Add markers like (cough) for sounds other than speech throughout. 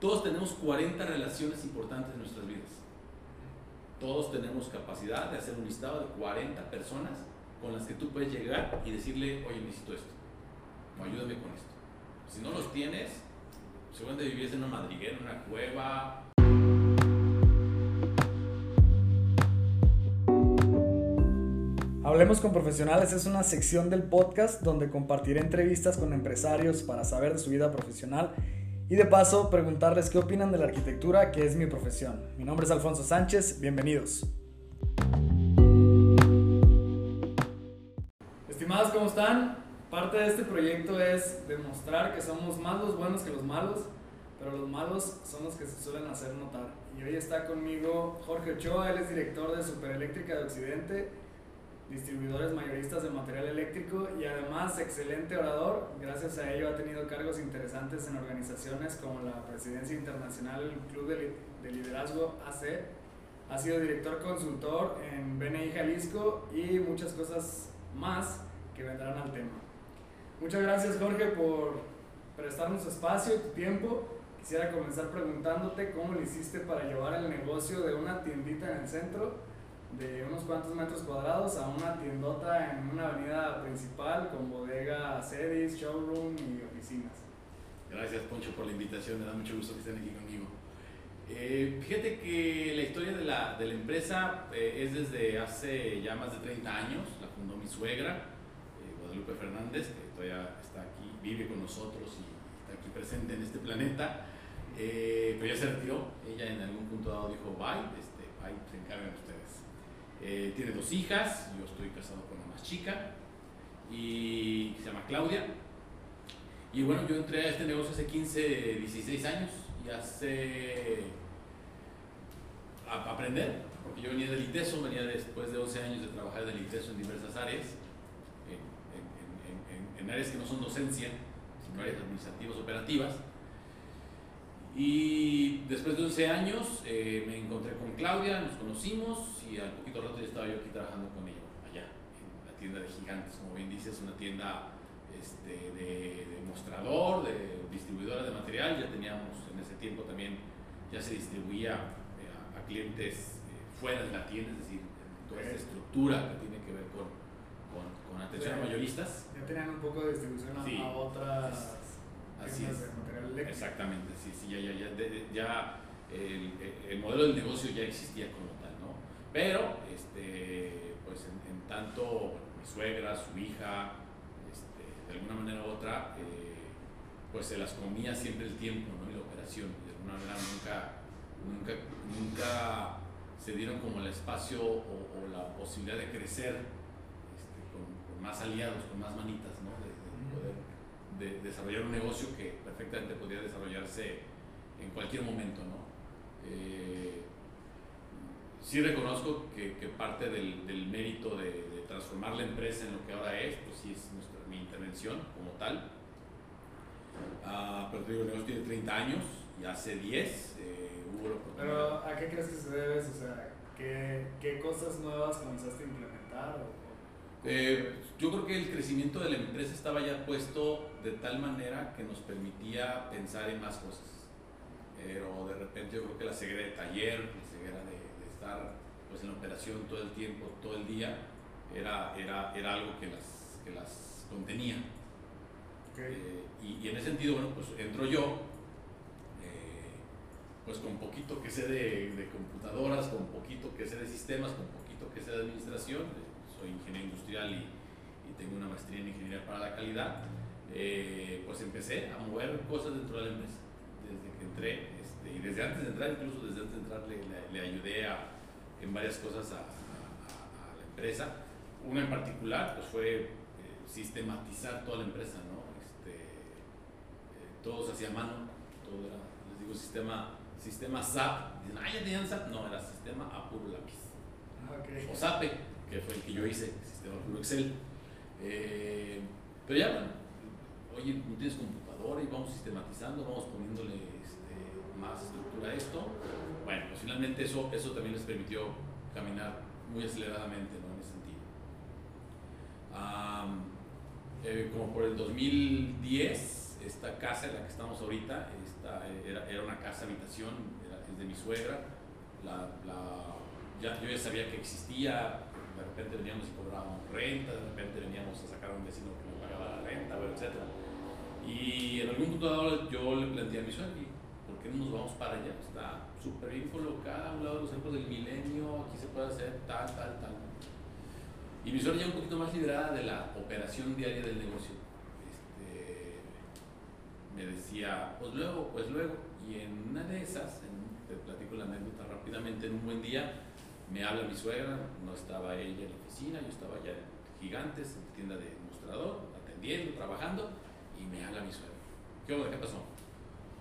Todos tenemos 40 relaciones importantes en nuestras vidas. Todos tenemos capacidad de hacer un listado de 40 personas con las que tú puedes llegar y decirle, oye, necesito esto, o ayúdame con esto. Si no los tienes, seguramente vivías en una madriguera, en una cueva. Hablemos con Profesionales es una sección del podcast donde compartiré entrevistas con empresarios para saber de su vida profesional y de paso preguntarles qué opinan de la arquitectura, que es mi profesión. Mi nombre es Alfonso Sánchez, bienvenidos. Estimados, ¿cómo están? Parte de este proyecto es demostrar que somos más los buenos que los malos, pero los malos son los que se suelen hacer notar. Y hoy está conmigo Jorge Ochoa, él es director de Supereléctrica de Occidente distribuidores mayoristas de material eléctrico y además excelente orador. Gracias a ello ha tenido cargos interesantes en organizaciones como la Presidencia Internacional del Club de, Liderazgo AC. Ha sido director consultor en BNI Jalisco y muchas cosas más que vendrán al tema. Muchas gracias Jorge por prestarnos espacio y tu tiempo. Quisiera comenzar preguntándote cómo lo hiciste para llevar el negocio de una tiendita en el centro de unos cuantos metros cuadrados a una tiendota en una avenida principal con bodega, sedis, showroom y oficinas. Gracias Poncho por la invitación, me da mucho gusto que estén aquí conmigo. Eh, fíjate que la historia de la, de la empresa eh, es desde hace ya más de 30 años, la fundó mi suegra, eh, Guadalupe Fernández, que todavía está aquí, vive con nosotros y está aquí presente en este planeta, pero ya se retiró, ella en algún punto dado dijo, bye, este, bye, se encargan ustedes. Eh, tiene dos hijas, yo estoy casado con la más chica y se llama Claudia. Y bueno, yo entré a este negocio hace 15, 16 años y hace a, aprender, porque yo venía del ITESO, venía después de 11 años de trabajar del ITESO en diversas áreas, en, en áreas que no son docencia, sino áreas administrativas, operativas. Y después de 11 años eh, me encontré con Claudia, nos conocimos y al poquito rato ya estaba yo aquí trabajando con ella, allá, en la tienda de gigantes, como bien dices, una tienda este, de, mostrador, de distribuidora de material, ya teníamos en ese tiempo también, ya se distribuía eh, a, clientes eh, fuera de la tienda, es decir, toda esta estructura que tiene que ver con, con, atención a mayoristas. Ya tenían un poco de distribución a, otras... Así es. Exactamente, sí, sí, ya, ya, ya, ya el, el, modelo del negocio ya existía ¿no? Pero, este, pues en, tanto mi suegra, su hija, este, de alguna manera u otra, eh, pues se las comía siempre el tiempo, ¿no? Y la operación, de alguna manera nunca, nunca, nunca se dieron como el espacio o, la posibilidad de crecer este, con, más aliados, con más manitas, ¿no? De, poder de desarrollar un negocio que perfectamente podría desarrollarse en cualquier momento, ¿no? Eh, sí reconozco que, que parte del, del mérito de, de, transformar la empresa en lo que ahora es, pues sí es nuestra, mi intervención como tal. Uh, pero te digo, el negocio tiene 30 años y hace 10 eh, hubo la oportunidad. Pero ¿a qué crees que se debe? O sea, ¿qué, qué cosas nuevas comenzaste a implementar? O? Eh, yo creo que el crecimiento de la empresa estaba ya puesto de tal manera que nos permitía pensar en más cosas. Pero de repente yo creo que la ceguera de taller, la ceguera de, estar pues, en operación todo el tiempo, todo el día, era, era, era algo que las, que las contenía. Eh, y, en ese sentido, bueno, pues entro yo, eh, pues con poquito que sé de, de computadoras, con poquito que sé de sistemas, con poquito que sé de administración, soy ingeniero industrial y, tengo una maestría en ingeniería para la calidad, eh, pues empecé a mover cosas dentro de la empresa. Desde que entré, este, y desde antes de entrar, incluso desde antes de entrar, le, ayudé a, en varias cosas a, la empresa. Una en particular, pues fue eh, sistematizar toda la empresa, ¿no? Este, eh, todo se hacía a mano, todo era, les digo, sistema, sistema SAP. Dicen, ah, ya tenían SAP. No, era sistema a puro lápiz. Ah, okay. O SAPE que fue el que yo hice, sistema puro Excel. Eh, pero ya, bueno, oye, tienes computadora y vamos sistematizando, vamos poniéndole este, más estructura a esto. Bueno, pues finalmente eso, eso también les permitió caminar muy aceleradamente ¿no? en ese sentido. Eh, como por el 2010, esta casa en la que estamos ahorita esta, era, era, una casa habitación, era, es de mi suegra. La, la, ya, yo ya sabía que existía, de repente veníamos y cobrábamos renta, de repente veníamos a sacar a un vecino que me pagaba la renta, etc. Y en algún punto dado yo le planteé a mi suegra, ¿por nos vamos para allá? Está súper bien colocada a un lado de los centros del milenio, aquí se puede hacer tal, tal, tal. Y mi suegra ya un poquito más liberada de la operación diaria del negocio. Este, me decía, pues luego, pues luego. Y en una de esas, te platico la anécdota rápidamente, en un buen día me habla mi suegra, no estaba ella en la oficina, yo estaba ya en Gigantes, en tienda de mostrador, atendiendo, trabajando, y me habla mi suegra. ¿Qué onda? ¿Qué pasó?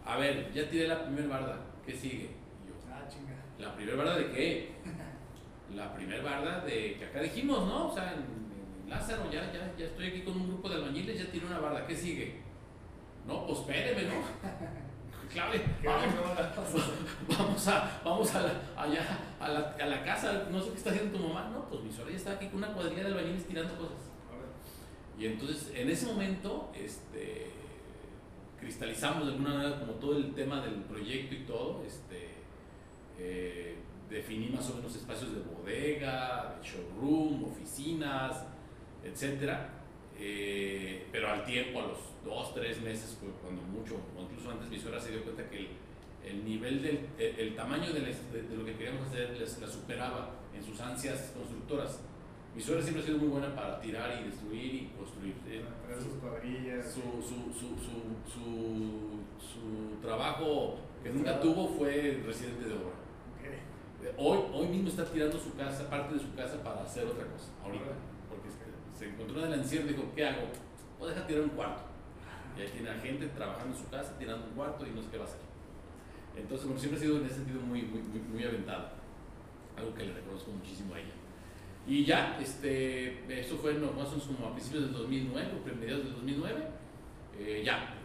A ver, ya tiré la primera barda, ¿qué sigue? Y yo, ah, chinga. ¿La primera barda de qué? (laughs) la primera barda de que acá dijimos, ¿no? O sea, en, Lázaro, ya, ya, ya estoy aquí con un grupo de albañiles, ya tiré una barda, ¿qué sigue? No, pues espéreme, ¿no? (laughs) Clave, (laughs) vamos, a, vamos a la, allá a la, a la, casa, no sé qué está haciendo tu mamá, no, pues mi suegra ya está aquí con una cuadrilla de albañiles tirando cosas. Y entonces, en ese momento, este, cristalizamos de alguna manera como todo el tema del proyecto y todo, este, eh, definí más o menos espacios de bodega, de showroom, oficinas, etc. Eh, pero al tiempo, a los dos, tres meses, cuando mucho, o incluso antes mi suegra se dio cuenta que el, el nivel del el, tamaño de, de, lo que queríamos hacer la superaba en sus ansias constructoras. Mi suegra siempre ha sido muy buena para tirar y destruir y construir. ¿eh? sus cuadrillas. Su, su, su, su, su, trabajo que nunca tuvo fue residente de obra. Hoy, hoy mismo está tirando su casa, parte de su casa para hacer otra cosa, ahorita. Porque se encontró en el encierro y dijo, ¿qué hago? Voy a dejar tirar un cuarto. Y ahí tiene a gente trabajando en su casa, tirando un cuarto y no sé qué va a hacer. Entonces, bueno, siempre ha sido en ese sentido muy, muy, muy, muy aventado. Algo que le reconozco muchísimo a ella. Y ya, este, eso fue no, más o menos como a principios del 2009, o mediados del 2009. Eh, ya,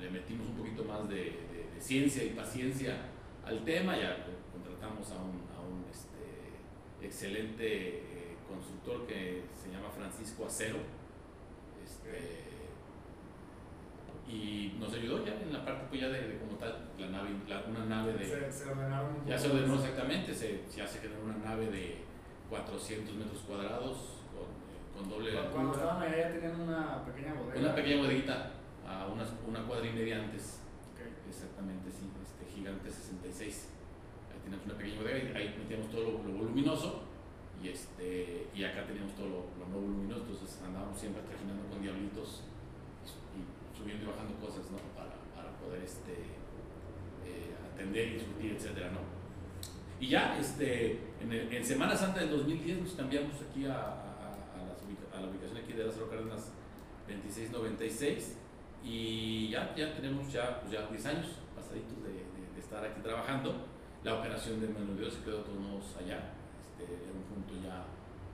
le metimos un poquito más de, de, de, ciencia y paciencia al tema, ya contratamos a un, a un este, excelente eh, constructor que se llama Francisco Acero. Este, y nos ayudó ya en la parte pues ya de, como tal la nave una nave de se, se ordenaron ya se ordenó exactamente se, ya se generó una nave de 400 metros cuadrados con, con doble cuando estaban allá tenían una pequeña bodega. Una pequeña bodeguita a una, una cuadra y media antes. Exactamente sí este gigante 66 ahí teníamos una pequeña bodega y ahí metíamos todo lo, lo voluminoso y este y acá teníamos todo lo, lo no voluminoso. Entonces andábamos siempre trajinando con diablitos subiendo y bajando cosas, ¿no? Para, para poder este, eh, atender, discutir, etcétera, ¿no? Y ya, este, en, el, en, Semana Santa del 2010 nos cambiamos aquí a, a, a, las, a la ubicación aquí de Lázaro Cárdenas 2696 y ya, ya tenemos ya, pues ya 10 años pasaditos de, de, de, estar aquí trabajando. La operación de Manuel Dios se quedó todos modos allá, este, era un punto ya,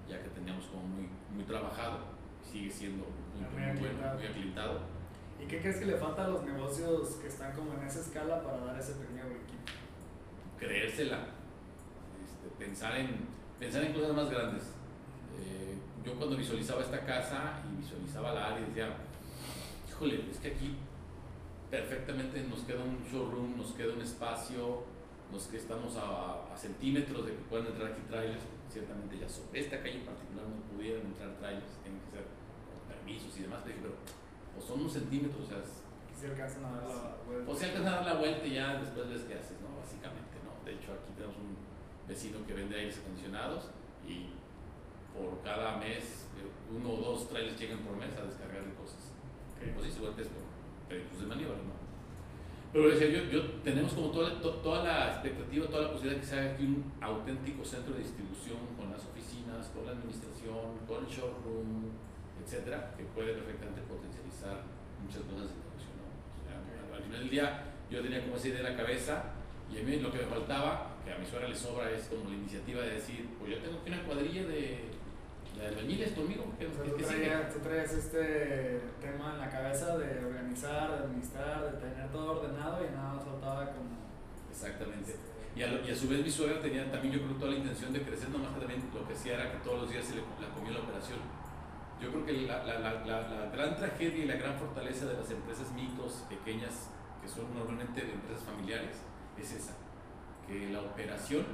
ya que teníamos como muy, muy trabajado, sigue siendo un punto muy, muy bueno, muy aclientado ¿Y qué crees que le falta a los negocios que están como en esa escala para dar ese pequeño equipo? Creérsela, pensar, en, pensar en cosas más grandes. Eh, yo cuando visualizaba esta casa y visualizaba la área decía, híjole, es que aquí perfectamente nos queda un showroom, nos queda un espacio, nos que estamos a, a, centímetros de que puedan entrar aquí trailers, ciertamente ya sobre esta calle en particular no pudieran entrar trailers, tienen que ser con permisos y demás, pero o son unos centímetros, o sea, si alcanzan a dar la vuelta. O si alcanzan a dar la vuelta y ya después ves qué haces, ¿no? Básicamente, ¿no? De hecho, aquí tenemos un vecino que vende aires acondicionados y por cada mes eh, uno o dos trailers llegan por mes a descargarle cosas. Okay. Pues sí, se vuelve pues de maniobra, ¿no? Pero decía, yo, yo, tenemos como toda, to, toda la expectativa, toda la posibilidad de que se haga aquí un auténtico centro de distribución con las oficinas, con la administración, con el showroom, etcétera, que puede perfectamente potencializar muchas cosas de negocio. ¿no? O sea, al final del día yo tenía como esa idea en la cabeza y a mí lo que me faltaba, que a mi suegra le sobra, es como la iniciativa de decir, pues yo tengo aquí una cuadrilla de, de albañiles conmigo. ¿qué, o sea, tú, traías, tú traes este tema en la cabeza de organizar, de administrar, de tener todo ordenado y nada más faltaba como... Exactamente. Y a, y a, su vez mi suegra tenía también yo creo toda la intención de crecer, nomás que también lo que hacía era que todos los días se le, la comía la operación Yo creo que la, la, la, la, gran tragedia y la gran fortaleza de las empresas mitos, pequeñas, que son normalmente de empresas familiares, es esa, que la operación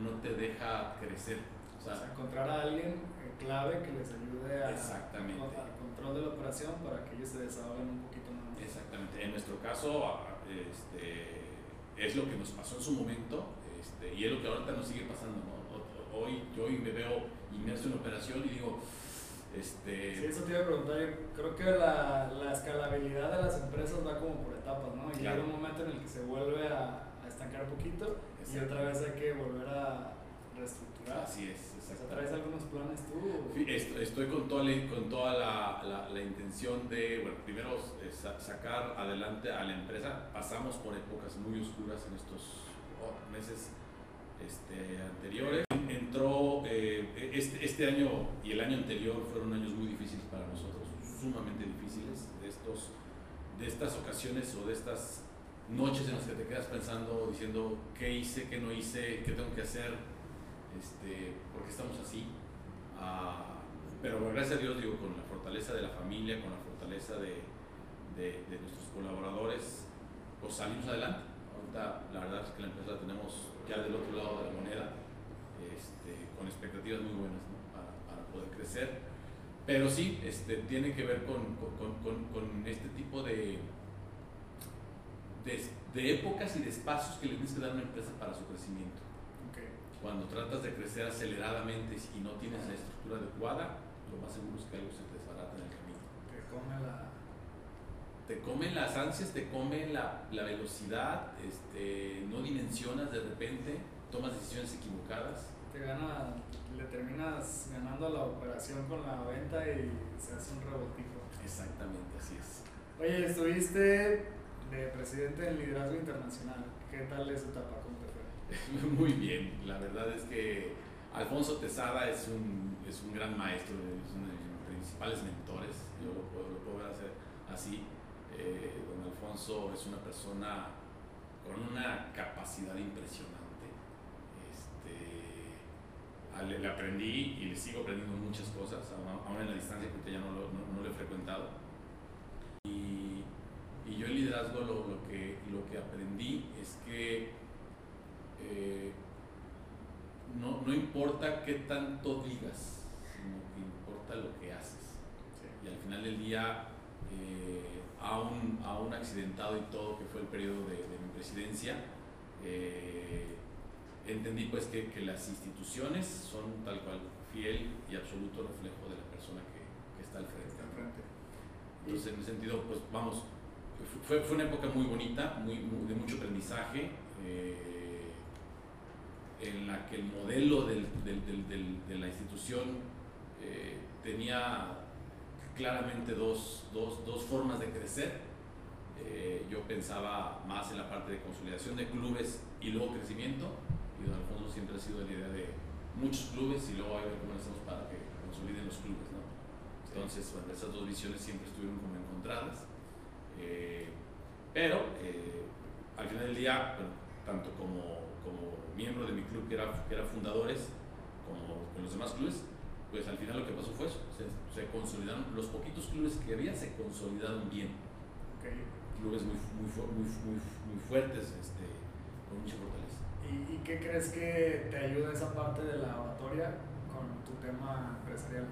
no te deja crecer. O sea, encontrar a alguien eh, clave que les ayude a, exactamente. al control de la operación para que ellos se desahoguen un poquito más. Exactamente. En nuestro caso, este, es lo que nos pasó en su momento este, y es lo que ahorita nos sigue pasando. Hoy, yo hoy me veo inmerso en operación y digo, este... Sí, eso te iba a preguntar. Yo creo que la, la escalabilidad de las empresas va como por etapas, ¿no? Y hay un momento en el que se vuelve a estancar un poquito y otra vez hay que volver a reestructurar. Así es. ¿Traes algunos planes tú? Estoy con toda, la, con toda la, la, intención de, bueno, primero eh, sacar adelante a la empresa. Pasamos por épocas muy oscuras en estos oh, meses este, anteriores. Entró eh, este, este año y el año anterior fueron años muy difíciles para nosotros, sumamente difíciles. De, estos, de estas ocasiones o de estas noches en las que te quedas pensando, diciendo qué hice, qué no hice, qué tengo que hacer, este, porque estamos así. Ah, pero gracias a Dios, digo, con la fortaleza de la familia, con la fortaleza de, de, de nuestros colaboradores, pues salimos adelante. Ahorita la verdad es que la empresa la tenemos ya del otro lado de la moneda, este, con expectativas muy buenas para, para, poder crecer. Pero sí, este, tiene que ver con, con, con, con este tipo de, de, de, épocas y de espacios que le tienes que dar a una empresa para su crecimiento. Okay. Cuando tratas de crecer aceleradamente y no tienes la estructura adecuada, lo más seguro es que algo se te desbarata en el camino. Te come la te comen las ansias, te comen la, la, velocidad, este, no dimensionas de repente, tomas decisiones equivocadas. Te gana, le terminas ganando la operación con la venta y se hace un rebotico. Exactamente, así es. Oye, estuviste de presidente del liderazgo internacional. ¿Qué tal esa etapa? ¿Cómo te fue? (laughs) Muy bien, la verdad es que Alfonso Tesada es un, es un gran maestro, es uno de mis principales mentores, yo lo puedo, lo ver hacer así eh, don Alfonso es una persona con una capacidad impresionante. Este, le, aprendí y le sigo aprendiendo muchas cosas, aún en la distancia, porque ya no lo, no, he frecuentado. Y, y, yo en liderazgo lo, lo, que, lo que aprendí es que eh, no, no, importa qué tanto digas, sino que importa lo que haces. Y al final del día, eh, a un, a un accidentado y todo que fue el periodo de, mi presidencia, eh, entendí pues que, que, las instituciones son tal cual fiel y absoluto reflejo de la persona que, que está al frente. Entonces, en ese sentido, pues vamos, fue, fue una época muy bonita, muy, de mucho aprendizaje, eh, en la que el modelo del, del, del, de la institución eh, tenía claramente dos, dos, dos formas de crecer. Eh, yo pensaba más en la parte de consolidación de clubes y luego crecimiento, y don Alfonso siempre ha sido la idea de muchos clubes y luego hay ver cómo hacemos para que consoliden los clubes. ¿no? Entonces, bueno, esas dos visiones siempre estuvieron como encontradas. Eh, pero eh, al final del día, tanto como, como miembro de mi club, que era, que era fundadores, como con los demás clubes, pues al final lo que pasó fue eso, se, se consolidaron, los poquitos clubes que había se consolidaron bien. Okay. Clubes muy, muy, muy, muy, muy fuertes, este, con mucha fortaleza. ¿Y, ¿Y, qué crees que te ayuda esa parte de la oratoria con tu tema empresarial?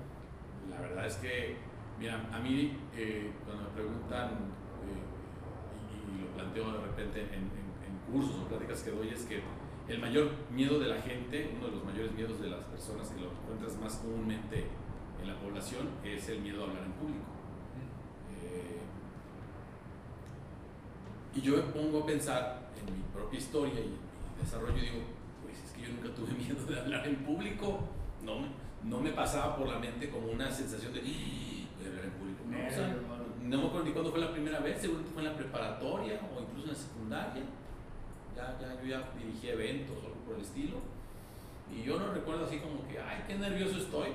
La verdad es que, mira, a mí eh, cuando me preguntan, y, lo planteo de repente en, en, en cursos o pláticas que doy, es que el mayor miedo de la gente, uno de los mayores miedos de las personas que lo encuentras más comúnmente en la población es el miedo a hablar en público. Eh, y yo me pongo a pensar en mi propia historia y mi desarrollo y digo, pues es que yo nunca tuve (laughs) miedo de hablar en público, no, no me pasaba por la mente como una sensación de, voy hablar en público. No me acuerdo ni cuándo fue la primera vez, seguramente fue en la preparatoria o incluso en la secundaria ya, ya, yo ya dirigí eventos o algo por el estilo. Y yo no recuerdo así como que, ay, qué nervioso estoy.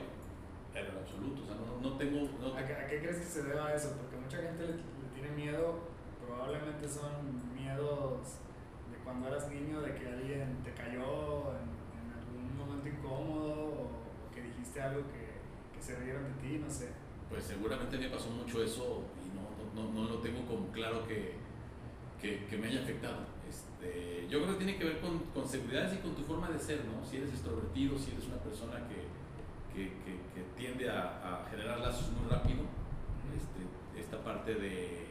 Pero en absoluto, o sea, no, no tengo... No ¿A, qué, ¿A, qué, crees que se deba eso? Porque mucha gente le, le, tiene miedo, probablemente son miedos de cuando eras niño, de que alguien te cayó en, en algún momento incómodo o, o, que dijiste algo que, que se rieron de ti, no sé. pues seguramente me pasó mucho eso no, no, lo tengo como claro que, que, me haya afectado. Este, yo creo que tiene que ver con, con seguridades y con tu forma de ser, ¿no? Si eres extrovertido, si eres una persona que, que, que tiende a, generar lazos muy rápido, este, esta parte de,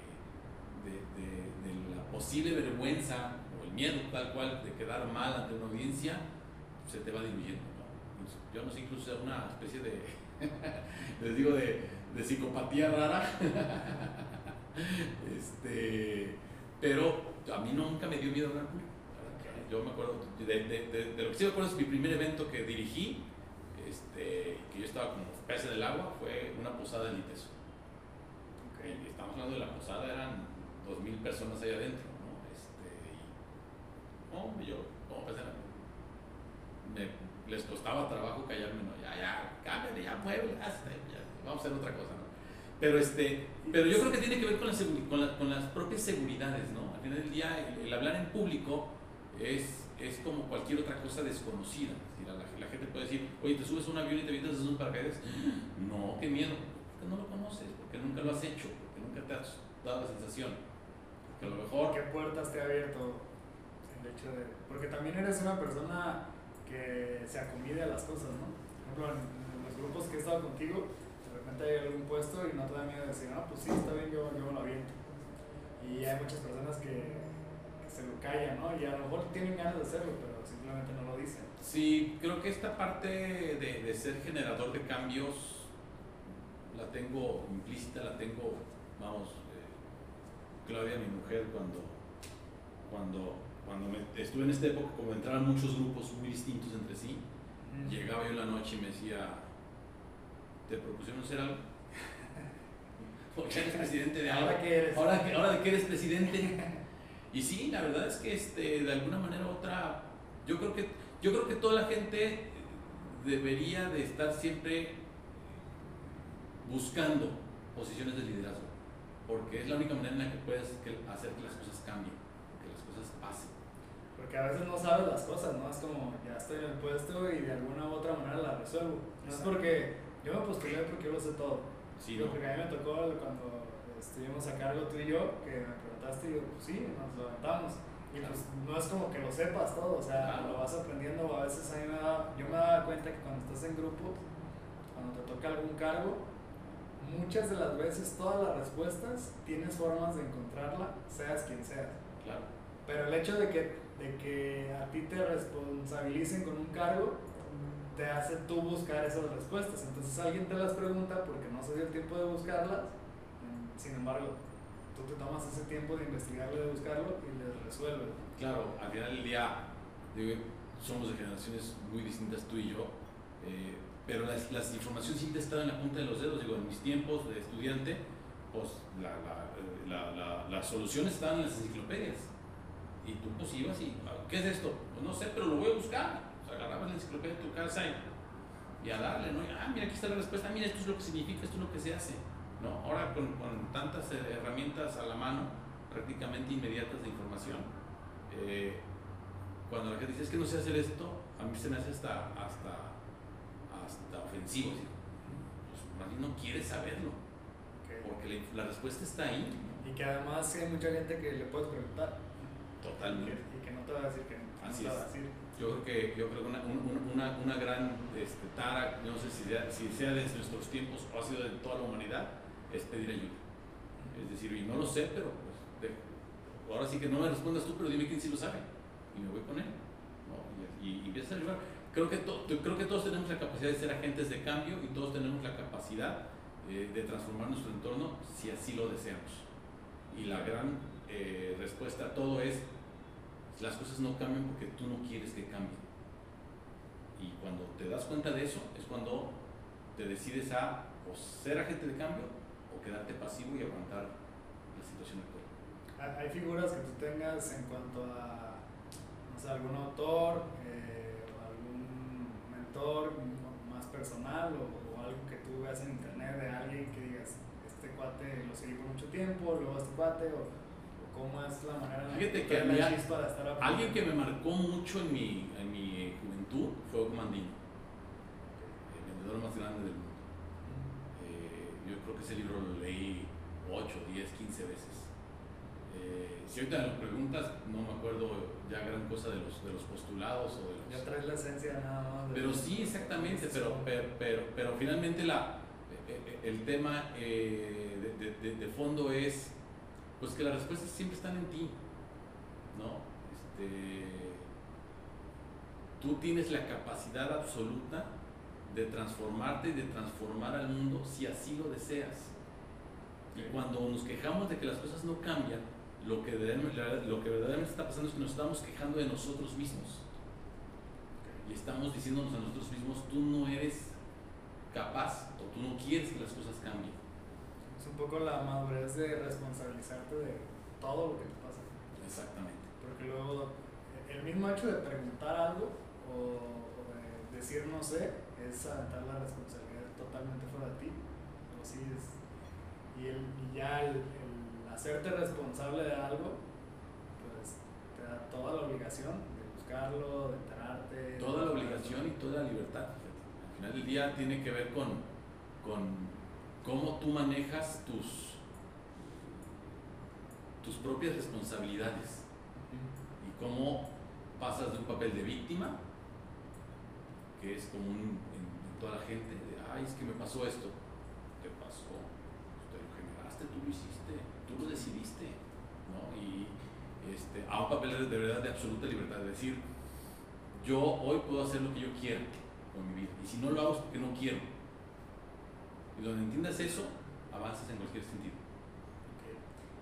de, la posible vergüenza o el miedo tal cual de quedar mal ante una audiencia, se te va diluyendo. ¿no? Yo no sé, incluso una especie de, (laughs) les digo, de psicopatía rara. (laughs) pero a mí nunca me dio miedo hablar público. Yo me acuerdo, de, de, de, lo que sí me acuerdo es mi primer evento que dirigí, este, que yo estaba como pez en el agua, fue una posada en Liteso. Okay. estamos hablando de la posada, eran dos mil personas ahí adentro, ¿no? Este, y, no, yo, como pez en el agua. Me, les costaba trabajo callarme, no, ya, ya, cámbiate, ya, mueve, ya, ya, vamos a hacer otra cosa, ¿no? Pero, este, pero yo creo que tiene que ver con, la con, la, con las propias seguridades, ¿no? Al final del día, el, el hablar en público es, es, como cualquier otra cosa desconocida. Es decir, la, la, gente puede decir, oye, te subes a un avión y te avientas desde un paracaídas. No, qué miedo, porque no lo conoces, porque nunca lo has hecho, porque nunca te has dado la sensación. Porque a lo mejor. ¿Qué puertas te ha abierto el hecho de.? Porque también eres una persona que se acomide a las cosas, ¿no? Por ejemplo, en los grupos que he estado contigo, hay algún puesto y no te da miedo decir, no, pues sí, está bien, yo, yo lo aviento. Y hay muchas personas que, que, se lo callan, ¿no? Y a lo mejor tienen ganas de hacerlo, pero simplemente no lo dicen. Sí, creo que esta parte de, de ser generador de cambios la tengo implícita, la tengo, vamos, eh, Claudia, mi mujer, cuando, cuando, cuando me, estuve en esta época, como entraban muchos grupos muy distintos entre sí, mm. llegaba yo en la noche y me decía, te propusieron hacer algo. (laughs) Porque eres presidente de algo. Ahora que eres. Ahora, ahora de que eres presidente. Y sí, la verdad es que este, de alguna manera u otra, yo creo que, yo creo que toda la gente debería de estar siempre buscando posiciones de liderazgo, porque es la única manera en la que puedes hacer que las cosas cambien, que las cosas pasen. Porque a veces no sabes las cosas, ¿no? Es como, ya estoy en el puesto y de alguna u otra manera la resuelvo. No es porque yo me postulé porque yo lo sé todo. Sí, ¿no? Porque a mí me tocó cuando estuvimos a cargo tú y yo, que me preguntaste y yo, pues sí, nos levantamos. Y pues no es como que lo sepas todo, o sea, claro. lo vas aprendiendo. A veces a mí me da, yo me daba cuenta que cuando estás en grupo, cuando te toca algún cargo, muchas de las veces todas las respuestas tienes formas de encontrarla, seas quien seas. Claro. Pero el hecho de que, de que a ti te responsabilicen con un cargo, te hace tú buscar esas respuestas. Entonces alguien te las pregunta porque no se dio el tiempo de buscarlas, sin embargo, tú te tomas ese tiempo de investigarlo, de buscarlo y les resuelves. Claro, al final del día, digo, somos de generaciones muy distintas tú y yo, eh, pero las, las informaciones siempre están en la punta de los dedos. Digo, en mis tiempos de estudiante, pues la, la, la, las soluciones estaban en las enciclopedias. Y tú pues ibas y, ¿qué es esto? Pues no sé, pero lo voy a buscar agarrabas la enciclopedia de tu casa y, y, a darle, ¿no? Y, ah, mira, aquí está la respuesta, mira, esto es lo que significa, esto es lo que se hace, ¿no? Ahora con, con tantas eh, herramientas a la mano, prácticamente inmediatas de información, eh, cuando la gente dice, es que no sé hacer esto, a mí se me hace hasta, hasta, hasta ofensivo, ¿sí? pues más bien no quieres saberlo, okay. porque la, la, respuesta está ahí. ¿no? Y que además hay mucha gente que le puedes preguntar. Totalmente. Y que, y que no te va a decir que no Así te va a decir yo creo que, yo creo que una, una, una gran este, tara, no sé si sea, si sea de nuestros tiempos o ha sido de toda la humanidad, es pedir ayuda. Es decir, y no lo sé, pero pues, ahora sí que no me respondas tú, pero dime quién sí lo sabe. Y me voy con él. ¿no? Y, y, y empiezas a ayudar. Creo que, to, creo que todos tenemos la capacidad de ser agentes de cambio y todos tenemos la capacidad eh, de transformar nuestro entorno si así lo deseamos. Y la gran eh, respuesta a todo es las cosas no cambian porque tú no quieres que cambien. Y cuando te das cuenta de eso, es cuando te decides a o ser agente de cambio o quedarte pasivo y aguantar la situación actual. ¿Hay figuras que tú tengas en cuanto a, no sé, algún autor eh, o algún mentor más personal o, o, algo que tú veas en internet de alguien que digas, este cuate lo seguí por mucho tiempo, luego este cuate, o cómo es la manera Fíjate que había, alguien que me marcó mucho en mi, en mi juventud fue Comandino, el vendedor más grande del mundo. Eh, yo creo que ese libro lo leí 8, 10, 15 veces. Eh, si ahorita me lo preguntas, no me acuerdo ya gran cosa de los, de los postulados o de los... Ya traes la esencia nada más. Pero sí, exactamente, pero, pero, pero, pero finalmente la, eh, eh, el tema eh, de, de- de- de fondo es pues que las respuestas siempre están en ti, ¿no? Este, tú tienes la capacidad absoluta de transformarte y de transformar al mundo si así lo deseas. Y cuando nos quejamos de que las cosas no cambian, lo que, lo que verdaderamente está pasando es que nos estamos quejando de nosotros mismos y estamos diciéndonos a nosotros mismos, tú no eres capaz o tú no quieres que las cosas cambien. Es un poco la madurez de responsabilizarte de todo lo que te pasa. Exactamente. Porque luego el mismo hecho de preguntar algo o, o de decir no sé es aventar la responsabilidad totalmente fuera de ti. O sí es, y, el, y ya el, el hacerte responsable de algo, pues te da toda la obligación de buscarlo, de enterarte. Toda la obligación y toda la libertad. Al final del día tiene que ver con, con cómo tú manejas tus, tus propias responsabilidades y cómo pasas de un papel de víctima, que es común en, toda la gente, de, ay, es que me pasó esto. Te pasó, te lo generaste, tú lo hiciste, tú lo decidiste, ¿no? Y este, a un papel de, de verdad de absoluta libertad, de decir, yo hoy puedo hacer lo que yo quiero con mi vida, y si no lo hago es porque no quiero. Y donde entiendas eso, avanzas en cualquier sentido.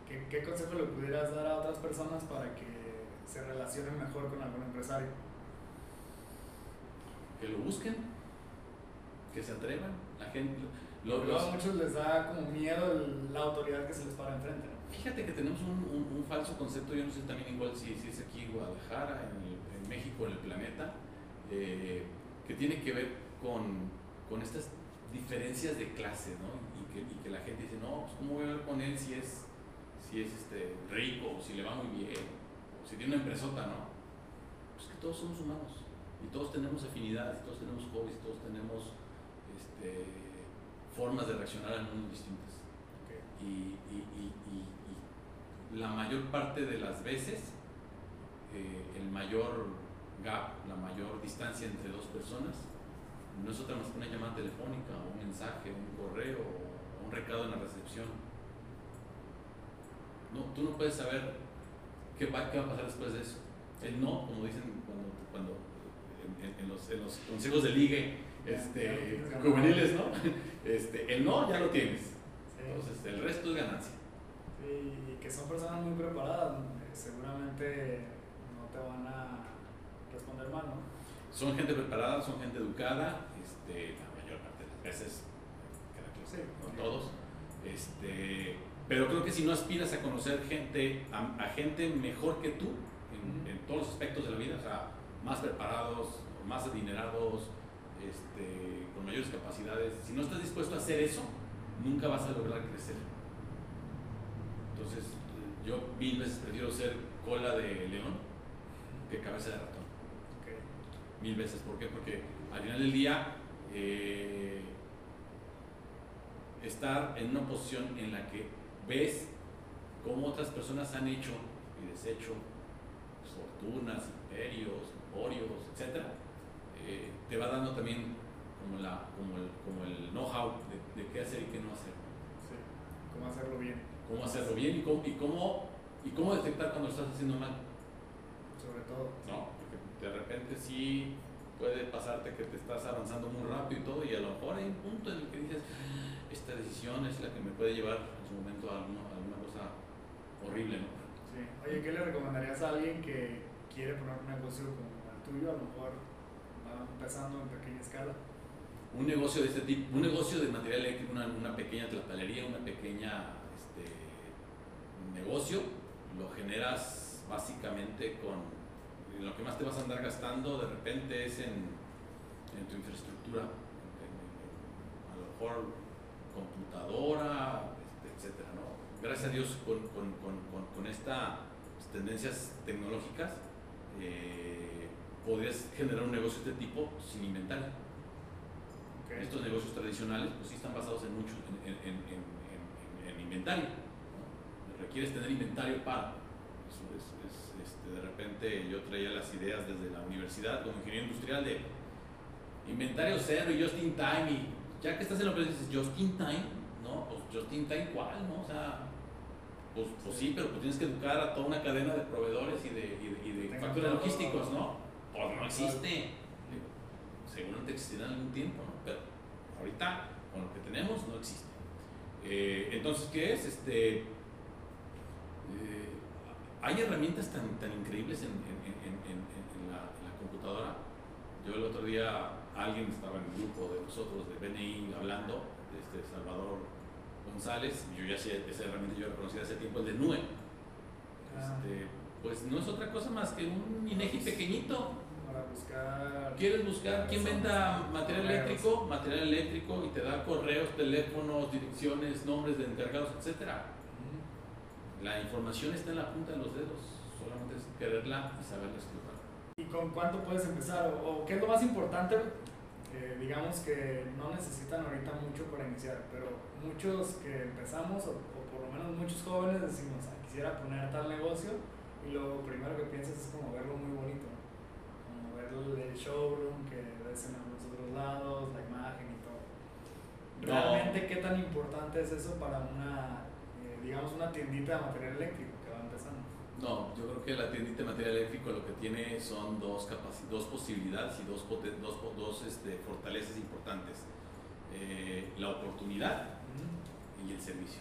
¿Qué, qué consejo le pudieras dar a otras personas para que se relacionen mejor con algún empresario? Que lo busquen, que se atrevan, la gente... lo- los- a muchos les da como miedo el- la autoridad que se les para enfrente. ¿no? Fíjate que tenemos un, un- un falso concepto, yo no sé también igual si, si es aquí en Guadalajara, en, el- en México, en el planeta, eh, que tiene que ver con, con estas diferencias de clase, ¿no? Y que, y que la gente dice, no, pues ¿cómo voy a hablar con él si es, si es este, rico, o si le va muy bien, o si tiene una empresota, ¿no? Pues que todos somos humanos, y todos tenemos afinidades, y todos tenemos hobbies, todos tenemos este, formas de reaccionar al mundo distintas y, y- y- y- y la mayor parte de las veces eh, el mayor gap, la mayor distancia entre dos personas no es otra más que una llamada telefónica, un mensaje, un correo, un recado en la recepción. No, tú no puedes saber qué va, qué va a pasar después de eso. El no, como dicen cuando, cuando en, los, en los consejos de ligue este, juveniles, ¿no? (laughs) Este, el no ya lo tienes. Entonces, el resto es ganancia. Sí, y que son personas muy preparadas, seguramente no te van a responder mal, ¿no? Son gente preparada, son gente educada, este, la mayor parte de las veces, queda claro, Sí. no todos. Este, pero creo que si no aspiras a conocer gente, a, a gente mejor que tú, en, en todos los aspectos de la vida, o sea, más preparados, más adinerados, este, con mayores capacidades, si no estás dispuesto a hacer eso, nunca vas a lograr crecer. Entonces, yo mil veces prefiero ser cola de león que cabeza de ratón. Mil veces. ¿Por qué? Porque al final del día, eh, estar en una posición en la que ves cómo otras personas han hecho y deshecho fortunas, imperios, emporios, etc., eh, te va dando también como, la, como el, como el know-how de, de qué hacer y qué no hacer. Sí. ¿Cómo hacerlo bien? Cómo hacerlo bien y cómo, y cómo, y cómo detectar cuando lo estás haciendo mal. Sobre todo. ¿no? De repente sí puede pasarte que te estás avanzando muy rápido y todo, y a lo mejor hay un punto en el que dices, esta decisión es la que me puede llevar en su momento a alguna, a alguna cosa horrible, ¿no? Sí. Oye, ¿qué le recomendarías a alguien que quiere poner un negocio como el tuyo? A lo mejor va empezando en pequeña escala. Un negocio de este tipo, un negocio de material eléctrico, una, una pequeña tlapalería, una pequeña este, negocio, lo generas básicamente con lo que más te vas a andar gastando de repente es en, en tu infraestructura, en- a lo mejor computadora, este, etcétera, ¿no? Gracias a Dios con, con, con, con, estas tendencias tecnológicas eh, podrías generar un negocio de este tipo sin inventario. Estos negocios tradicionales, pues sí están basados en mucho, en, en, en, en inventario. ¿no? Requieres tener inventario para. Es, es, este, de repente yo traía las ideas desde la universidad como ingeniero industrial de inventario cero y just in time. Y ya que estás en la empresa dices just in time, ¿no? Pues just in time, ¿cuál? ¿No? O sea, pues, pues sí, pero pues tienes que educar a toda una cadena de proveedores y de, y de, y de factores logísticos, ¿no? Pues no existe. Seguramente existirá en algún tiempo, ¿no? Pero ahorita, con lo que tenemos, no existe. Eh, entonces, ¿qué es? Este, eh, hay herramientas tan, tan increíbles en, en, en, en la, la, computadora. Yo el otro día, alguien estaba en el grupo de nosotros de BNI hablando, de este Salvador González, yo ya sé, esa herramienta yo la conocí hace tiempo, el de NUE. Ah. Este, pues no es otra cosa más que un INEGI pequeñito. Para buscar. ¿Quieres buscar quién venda material Correos. eléctrico? Material eléctrico y te da correos, teléfonos, direcciones, nombres de encargados, etcétera. La información está en la punta de los dedos, solamente es quererla y saberla explotar. ¿Y con cuánto puedes empezar? ¿O, qué es lo más importante? Eh, digamos que no necesitan ahorita mucho para iniciar, pero muchos que empezamos, o, o por lo menos muchos jóvenes, decimos, "Ah, quisiera poner tal negocio, y lo primero que piensas es como verlo muy bonito, ¿no? como ver el showroom que ves en los otros lados, la imagen y todo. No. ¿Realmente qué tan importante es eso para una, digamos, una tiendita de material eléctrico que va empezando? No, yo creo que la tiendita de material eléctrico lo que tiene son dos, dos posibilidades y dos, dos, dos este, fortalezas importantes. Eh, la oportunidad y el servicio.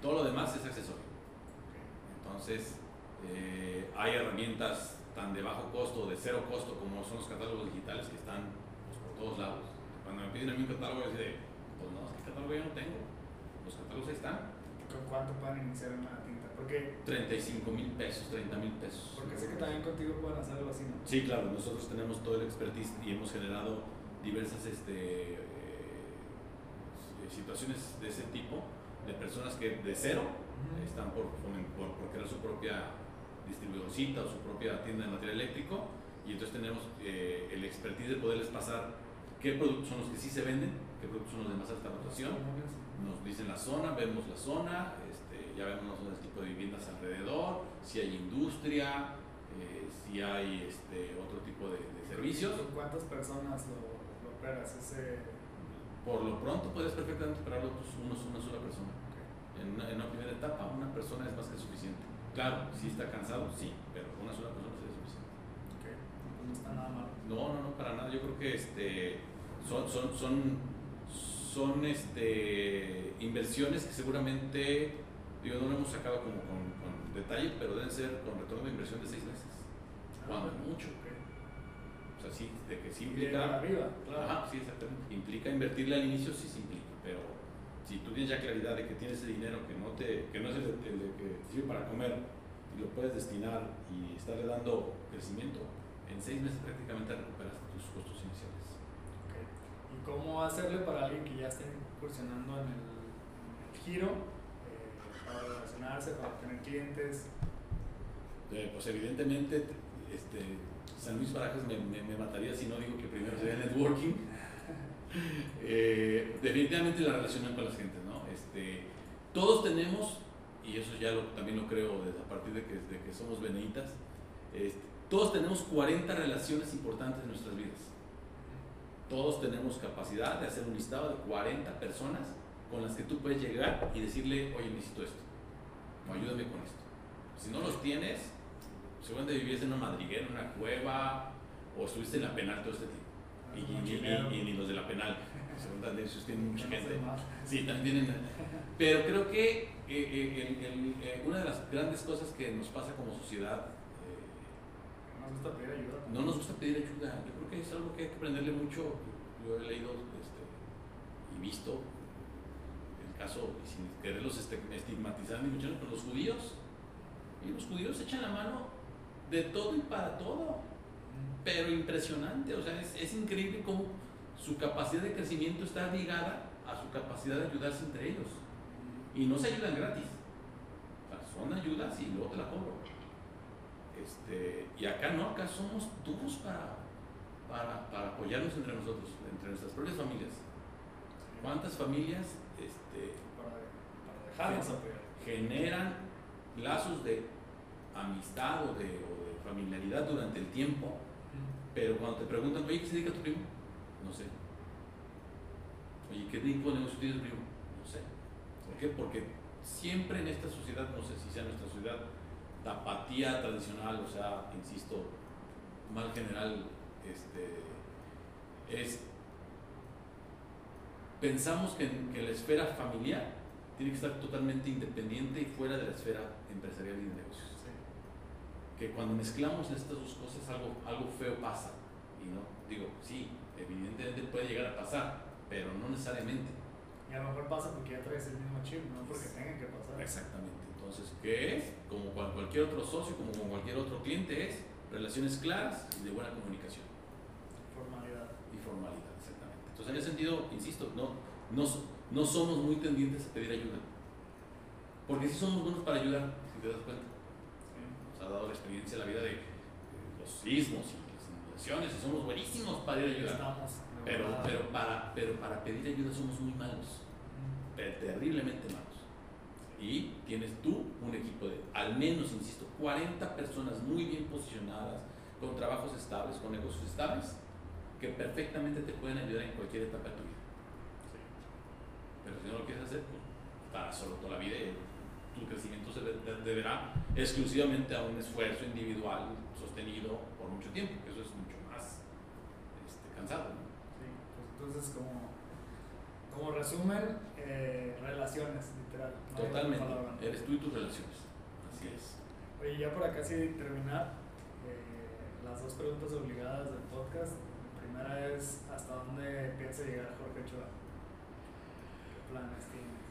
Todo lo demás es accesorio. Entonces, eh, hay herramientas tan de bajo costo, de cero costo, como son los catálogos digitales que están pues, por todos lados. Cuando me piden a mí un catálogo, yo digo, pues no, es que catálogo yo no tengo. Los catálogos ahí están. ¿Con cuánto pueden iniciar en una tinta? Porque, 35 mil pesos, 30 mil pesos. porque sé que también contigo pueden hacer algo así, ¿no? Sí, claro, nosotros tenemos todo el expertise y hemos generado diversas este, eh, situaciones de ese tipo, de personas que de cero Ujú. están por, por, por crear su propia distribuidorcita o su propia tienda de material eléctrico y entonces tenemos eh, el expertise de poderles pasar qué productos son los que sí se venden, qué productos son los de más alta rotación, nos dicen la zona, vemos la zona, este, ya vemos el tipo de viviendas alrededor, si hay industria, eh, si hay este, otro tipo de, de servicios. ¿Con cuántas personas lo, lo operas? Ese, Por lo pronto puedes perfectamente operarlo tú unos, una sola persona. En una, en una primera etapa una persona es más que suficiente. Claro, si está cansado, sí, pero una sola persona sería suficiente. ok, pues no está nada mal. No, no, no, para nada. Yo creo que este, son, son, son, son este, inversiones que seguramente, digo, no lo hemos sacado como con, con detalle, pero deben ser con retorno de inversión de seis meses. Cuando mucho. Ok. O sea, sí, de que sí implica. arriba, claro. Ajá, sí, exactamente. Implica invertirle al inicio, sí se implica, pero si tú tienes ya claridad de que tienes ese dinero que no, te, que no es el, de- el que te sirve para comer y lo puedes destinar y estarle dando crecimiento, en seis meses prácticamente recuperas tus costos iniciales. Ok. ¿Y cómo hacerle para alguien que ya esté incursionando en el, en el giro, eh, para relacionarse, para tener clientes? Eh, pues evidentemente, este, San Luis Barajas me, me- me mataría si no digo que primero sería networking. (laughs) Eh, definitivamente la relación con las gentes, ¿no? Este, todos tenemos, y eso ya lo- también lo creo desde a partir de que, de que somos beneitas, este, todos tenemos 40 relaciones importantes en nuestras vidas. Todos tenemos capacidad de hacer un listado de 40 personas con las que tú puedes llegar y decirle, oye, necesito esto, o ayúdame con esto. Si no los tienes, seguramente vivías en una madriguera, en una cueva, o estuviste en la penal todo este tiempo. Y, y- y- y- los de la penal. Seguramente esos tienen mucha No gente. Sí, también tienen. Pero creo que eh, eh, el- el- eh, una de las grandes cosas que nos pasa como sociedad, eh, Nos gusta pedir ayuda. no nos gusta pedir ayuda. Yo que es algo que hay que aprenderle mucho. Yo he leído este, y visto el caso, y sin quererlos este- estigmatizar ni mucho pero los judíos. Y los judíos echan la mano de todo y para todo. Pero impresionante, o sea, es, es increíble cómo su capacidad de crecimiento está ligada a su capacidad de ayudarse entre ellos. Y no se ayudan gratis. O sea, son ayudas y luego te la cobro. Este, y acá no, acá somos duros para, para, para apoyarnos entre nosotros, entre nuestras propias familias. ¿Cuántas familias este, para, dejarnos apoyar. generan lazos de amistad o de, o de familiaridad durante el tiempo? Pero cuando te preguntan, oye, ¿qué se dedica tu primo? No sé. Oye, ¿qué tipo de negocio tienes, primo? No sé. ¿Por qué? Porque siempre en esta sociedad, no sé si sea nuestra sociedad, tapatía tradicional, o sea, insisto, mal general, este, es, pensamos que, que la esfera familiar tiene que estar totalmente independiente y fuera de la esfera empresarial y de negocios. Que cuando mezclamos estas dos cosas algo, algo feo pasa. Y no, digo, sí, evidentemente puede llegar a pasar, pero no necesariamente. Y a lo mejor pasa porque ya traes el mismo chip, no porque tenga que pasar. Exactamente. Entonces, ¿qué es? Como cualquier otro socio, como cualquier otro cliente, es relaciones claras y de buena comunicación. Formalidad. Y formalidad, exactamente. Entonces, en ese sentido, insisto, no, no, no somos muy tendientes a pedir ayuda. Porque sí somos buenos para ayudar, si te das cuenta. Nos ha dado la experiencia la vida de, los sismos y las inundaciones y somos buenísimos para ir a ayudar. Pero, pero, para, pero para pedir ayuda somos muy malos. Terriblemente malos. Y tienes tú un equipo de, al menos, insisto, 40 personas muy bien posicionadas, con trabajos estables, con negocios estables, que perfectamente te pueden ayudar en cualquier etapa de tu vida. Pero si no lo quieres hacer, pues para solo toda la vida. Tu crecimiento se deberá exclusivamente a un esfuerzo individual sostenido por mucho tiempo, que eso es mucho más este, cansado. Sí, pues entonces como, como resumen, eh, relaciones, literal. Totalmente. Eres tú y tus relaciones. Así es. Oye, ya para casi terminar, eh, las dos preguntas obligadas del podcast. Primera es, ¿hasta dónde piensa llegar Jorge Ochoa? ¿Qué planes tienes?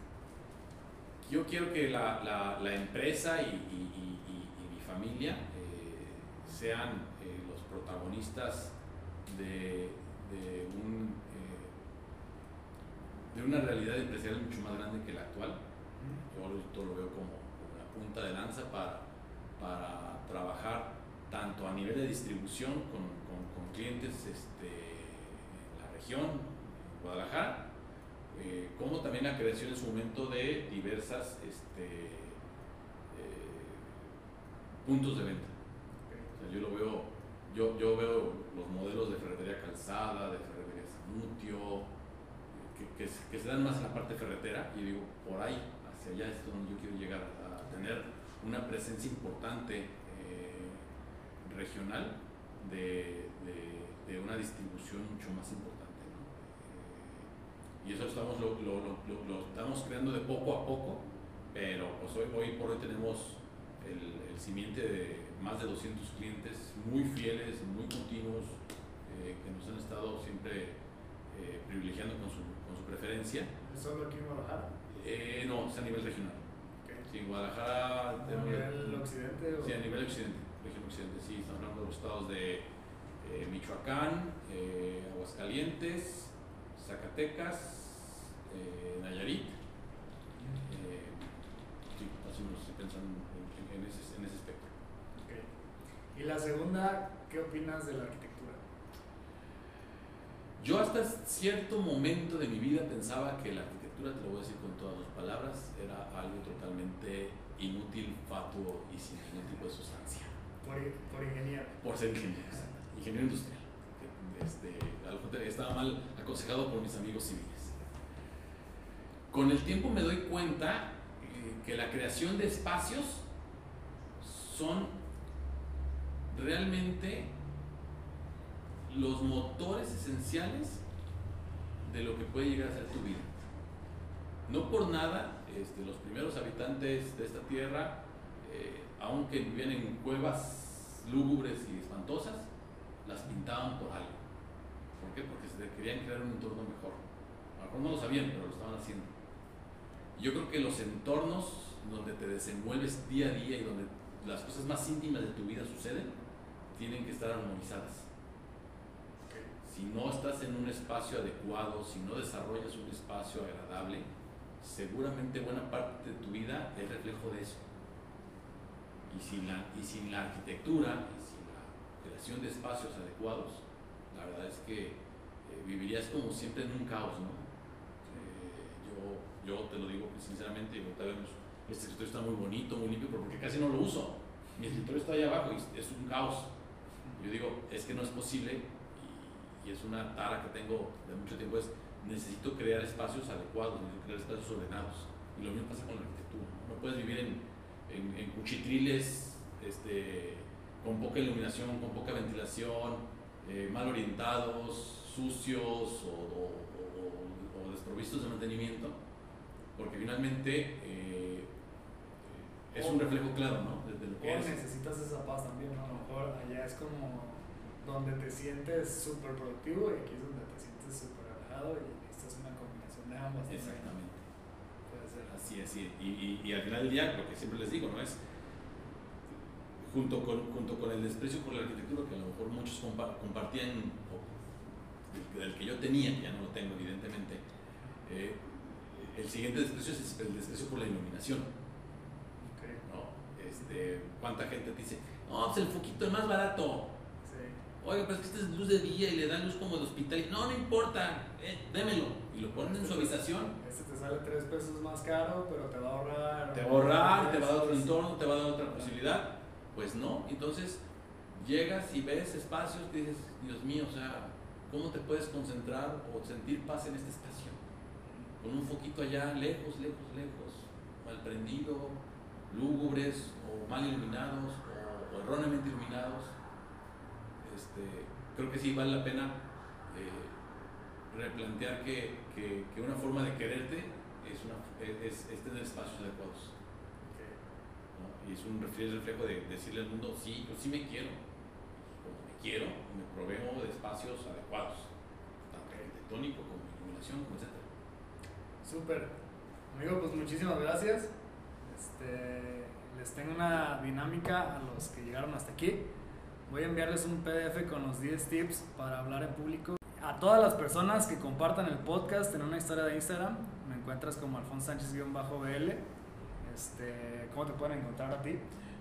Yo quiero que la, la, la empresa y, y, y, mi familia eh, sean eh, los protagonistas de, de, un, eh, de una realidad empresarial mucho más grande que la actual. Yo esto lo veo como una punta de lanza para, para trabajar tanto a nivel de distribución con clientes este, en la región, Guadalajara, eh, como también la creación en su momento de diversas este, eh, puntos de venta. O sea, yo lo veo, yo, yo veo los modelos de ferretería calzada, de ferretería Sanutio, que, que, que, se dan más en la parte ferretera y digo, por ahí, hacia allá es donde yo quiero llegar a tener una presencia importante eh, regional de, de, de una distribución mucho más importante y eso estamos, lo, lo, lo, lo, estamos creando de poco a poco, pero pues hoy, hoy por hoy tenemos el, el simiente de más de 200 clientes muy fieles, muy continuos, eh, que nos han estado siempre eh, privilegiando con su, con su preferencia. ¿Es solo aquí en Guadalajara? Eh, no, es a nivel regional. Okay. Sí, en Guadalajara... ¿A nivel occidente? Sí, a nivel occidente, región occidente, sí, estamos hablando de los estados de eh, Michoacán, eh, Aguascalientes, Zacatecas, eh, Nayarit. Sí, así nos pensando en, en, ese, en ese espectro. Okay. Y la segunda, ¿qué opinas de la arquitectura? Yo hasta cierto momento de mi vida pensaba que la arquitectura, te lo voy a decir con todas las palabras, era algo totalmente inútil, fatuo y sin ningún tipo de sustancia. Por, por ingeniero. Por ser ingeniero, ingeniero industrial. Este, estaba mal aconsejado por mis amigos civiles. Con el tiempo me doy cuenta eh, que la creación de espacios son realmente los motores esenciales de lo que puede llegar a ser tu vida. No por nada, este, los primeros habitantes de esta tierra, eh, aunque vivían en cuevas lúgubres y espantosas, las pintaban por algo. ¿Por qué? Porque se querían crear un entorno mejor. A lo mejor no lo sabían, pero lo estaban haciendo. Yo creo que los entornos donde te desenvuelves día a día y donde las cosas más íntimas de tu vida suceden, tienen que estar armonizadas. Si no estás en un espacio adecuado, si no desarrollas un espacio agradable, seguramente buena parte de tu vida es reflejo de eso. Y sin la, y sin la arquitectura, y sin creación de espacios adecuados, La verdad es que eh, vivirías como siempre en un caos, ¿no? Eh, yo, yo te lo digo sinceramente, vemos, este escritorio está muy bonito, muy limpio, pero porque casi no lo uso. Mi escritorio está ahí abajo y es un caos. Yo digo, es que no es posible y, y es una tara que tengo de mucho tiempo, es necesito crear espacios adecuados, necesito crear espacios ordenados. Y lo mismo pasa con la arquitectura. No puedes vivir en, en, en cuchitriles este, con poca iluminación, con poca ventilación, eh, mal orientados, sucios o, o, o, o, desprovistos de mantenimiento, porque finalmente eh, es un reflejo claro, ¿no? De, de lo que necesitas esa paz también, ¿no? A lo mejor allá es como donde te sientes súper productivo y aquí es donde te sientes súper relajado y necesitas una combinación de ambas. Exactamente. Puede ser. Así es, y, y, y, al final del día, lo que siempre les digo, ¿no? Es junto con, junto con el desprecio por la arquitectura que a lo mejor muchos compartían, o del que yo tenía, que ya no lo tengo evidentemente, eh, el siguiente desprecio es el desprecio por la iluminación. Okay. ¿no? Este, ¿Cuánta gente te dice, no, pues el foquito es más barato? Sí. Oiga, pero es que este es luz de día y le dan luz como de hospital. No, no importa, eh, démelo. Y lo ponen en suavización. Este te sale tres pesos más caro, pero te va a ahorrar. Te va a ahorrar, te va a dar otro entorno, te va a dar otra posibilidad. Pues no, entonces llegas y ves espacios que dices, Dios mío, o sea, ¿cómo te puedes concentrar o sentir paz en este espacio? Con un foquito allá, lejos, lejos, lejos, mal prendido, lúgubres o mal iluminados o, erróneamente iluminados. Este, creo que sí vale la pena eh, replantear que, que, una forma de quererte es, es, es tener espacios adecuados y es un reflejo de decirle al mundo, sí, yo sí me quiero. Como me quiero, me proveo de espacios adecuados, tanto arquitectónico como iluminación, etc. Súper. Amigo, pues muchísimas gracias. Este, les tengo una dinámica a los que llegaron hasta aquí. Voy a enviarles un PDF con los 10 tips para hablar en público. A todas las personas que compartan el podcast en una historia de Instagram, me encuentras como Alfonso Sánchez-BL este, ¿Cómo te pueden encontrar a ti?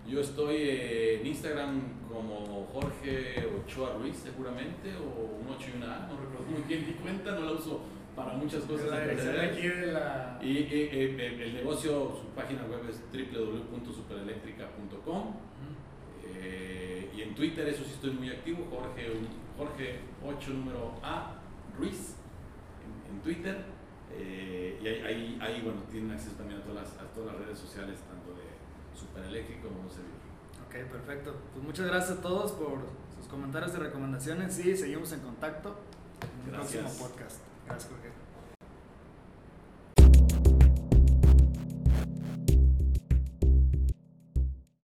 Yo estoy eh, en Instagram como Jorge Ochoa Ruiz, seguramente, o un 8 y una A, no recuerdo muy bien mi cuenta, no la uso para muchas cosas. La dirección aquí de la... Y eh, eh, el negocio, su página web es www.superelectrica.com. Uh -huh. y en Twitter, eso sí estoy muy activo, Jorge, Jorge 8 número A Ruiz en, en Twitter. Eh, y ahí, ahí, ahí, bueno, tienen acceso también a todas, las, a todas las redes sociales, tanto de Supereléctrico como Servir. Ok, perfecto. Pues muchas gracias a todos por sus comentarios y recomendaciones. Sí, seguimos en contacto en el próximo podcast. Gracias, Jorge.